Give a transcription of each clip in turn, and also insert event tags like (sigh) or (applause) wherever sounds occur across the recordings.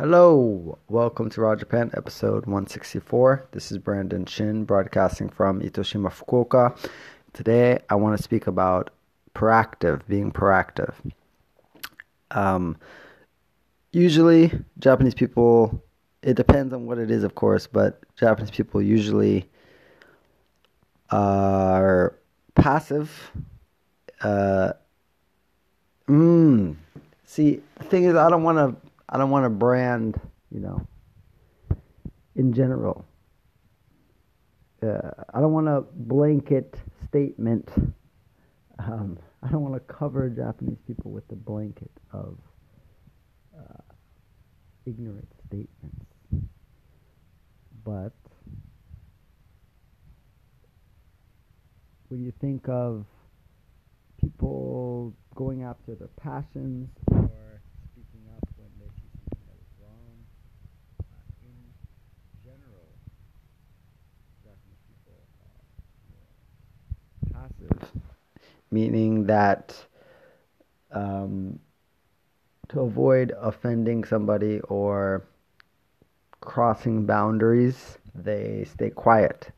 Hello, welcome to Raw Japan, episode 164. This is Brandon Chin, broadcasting from Itoshima, Fukuoka. Today, I want to speak about proactive, being proactive. Um, usually, Japanese people, it depends on what it is, of course, but Japanese people usually are passive. Uh, mm, see, the thing is, I don't want to I don't want to brand, you know, in general. Uh, I don't want a blanket statement. Um, I don't want to cover Japanese people with the blanket of uh, ignorant statements. But when you think of people going after their passions or speaking up when they see something that is wrong, uh, in general, Japanese people are more passive, meaning that um, to avoid offending somebody or crossing boundaries, they stay quiet.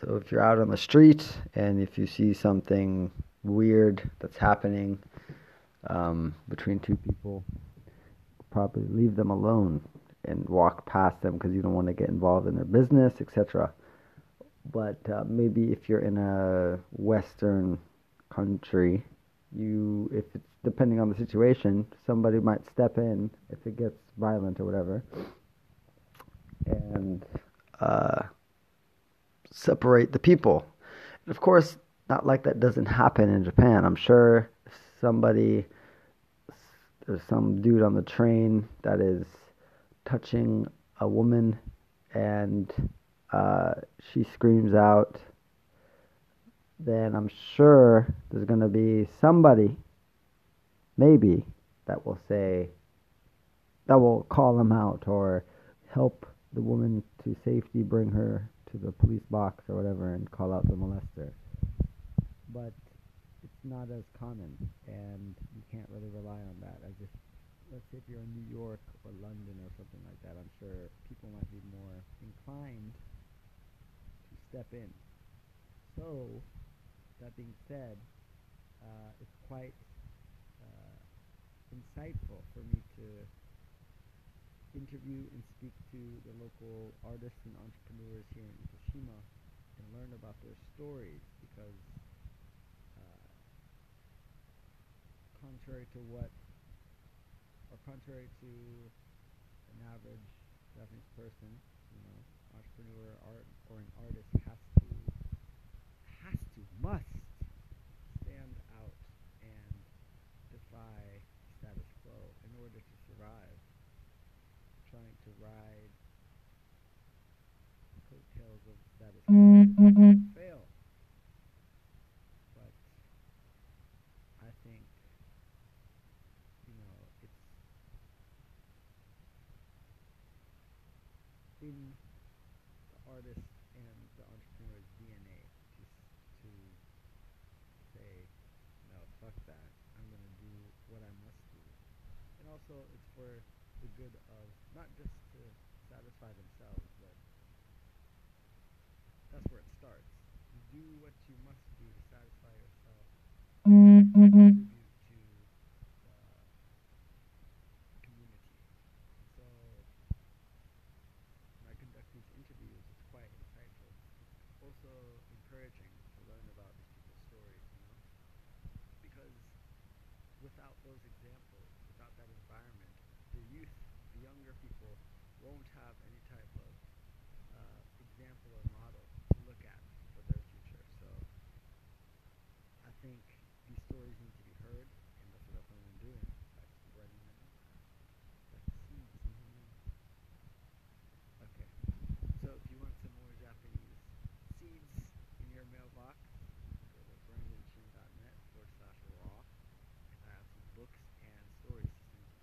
So if you're out on the street and if you see something weird that's happening um, between two people, probably leave them alone and walk past them because you don't want to get involved in their business, etc. But uh, maybe if you're in a Western country, you if it's depending on the situation, somebody might step in if it gets violent or whatever, and uh, separate the people. And of course, not like that doesn't happen in Japan. I'm sure somebody, there's some dude on the train that is touching a woman and uh, she screams out, then I'm sure there's going to be somebody, maybe, that will say, that will call him out or help the woman to safety, bring her to the police box or whatever, and call out the molester. But it's not as common, and you can't really rely on that. I just, let's say if you're in New York or London or something like that, I'm sure people might be more inclined to step in. So, that being said, uh, it's quite uh, insightful for me to interview and speak to the local artists and entrepreneurs here in Itoshima and learn about their stories because uh, contrary to what or contrary to an average Japanese person, you know, entrepreneur art or an artist has to has to must stand out and defy status quo in order to survive trying to ride the coattails of status quo fail. But I think, you know, it's in the artist and the entrepreneur's DNA to, to say, no, fuck that. I'm to do what I must do. And also, it's for the good of not just to satisfy themselves, but that's where it starts. You do what you must do to satisfy yourself, because without those examples, without that environment, younger people, won't have any type of uh, example or model to look at for their future. So I think these stories need to be heard, and that's what I plan on doing by spreading them, like seeds in the wind. Okay, so if you want some more Japanese seeds in your mailbox, go to brandonchin.net forward slash raw. I have some books and stories to send you.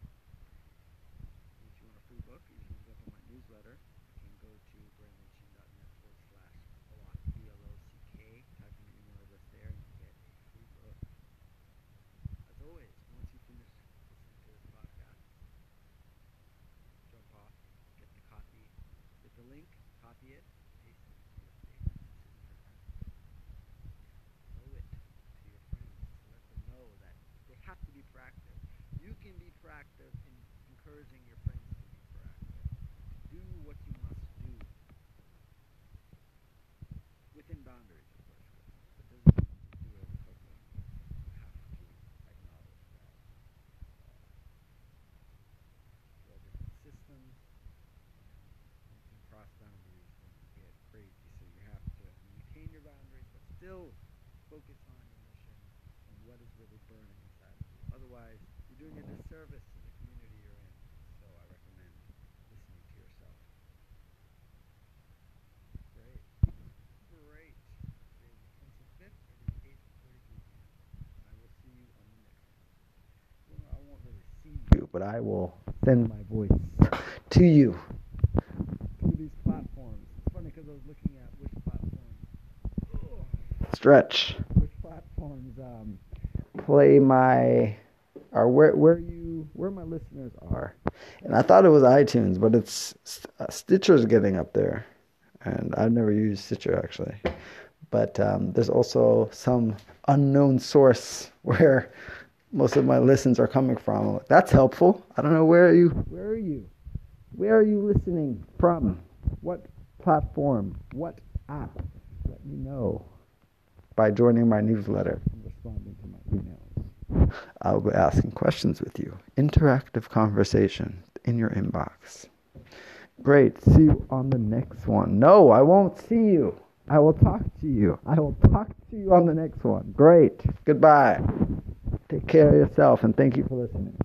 And if you want a free book, or you just want to jump on my newsletter, you can go to brandonchin.net forward slash block, B-L-O-C-K, type in your email address there, and you get a free book. As always, once you finish listening to this podcast, jump link, copy it, paste it show it to your friends let them know that they have to be proactive. You can be proactive in encouraging your friends to be proactive. Do what you must do within boundaries, of course. But doesn't mean do it quickly. You have to acknowledge that uh, there are different systems and you can cross boundaries when you get crazy. So you have to maintain your boundaries, but still focus on your mission and what is really burning inside of you. Otherwise, you're doing a disservice to the community you're in. So I recommend listening to yourself. Great. Great. Today is the 25th. It is 8.43 p.m. I will see you on the next one. Well, I won't really see you, but I will send my voice to you through these platforms. It's funny because I was looking at which platforms stretch, which platforms um, play my or where where you where my listeners are, and I thought it was iTunes, but it's uh, Stitcher's getting up there, and I've never used Stitcher actually, but um, there's also some unknown source (laughs) where most of my listens are coming from. That's helpful. I don't know where are you where are you where are you listening from? What platform? What app? Let me know by joining my newsletter and responding to my emails. I'll be asking questions with you. Interactive conversation in your inbox. Great. See you on the next one. No, I won't see you. I will talk to you. I will talk to you on the next one. Great. Goodbye. Take care of yourself and thank you for listening.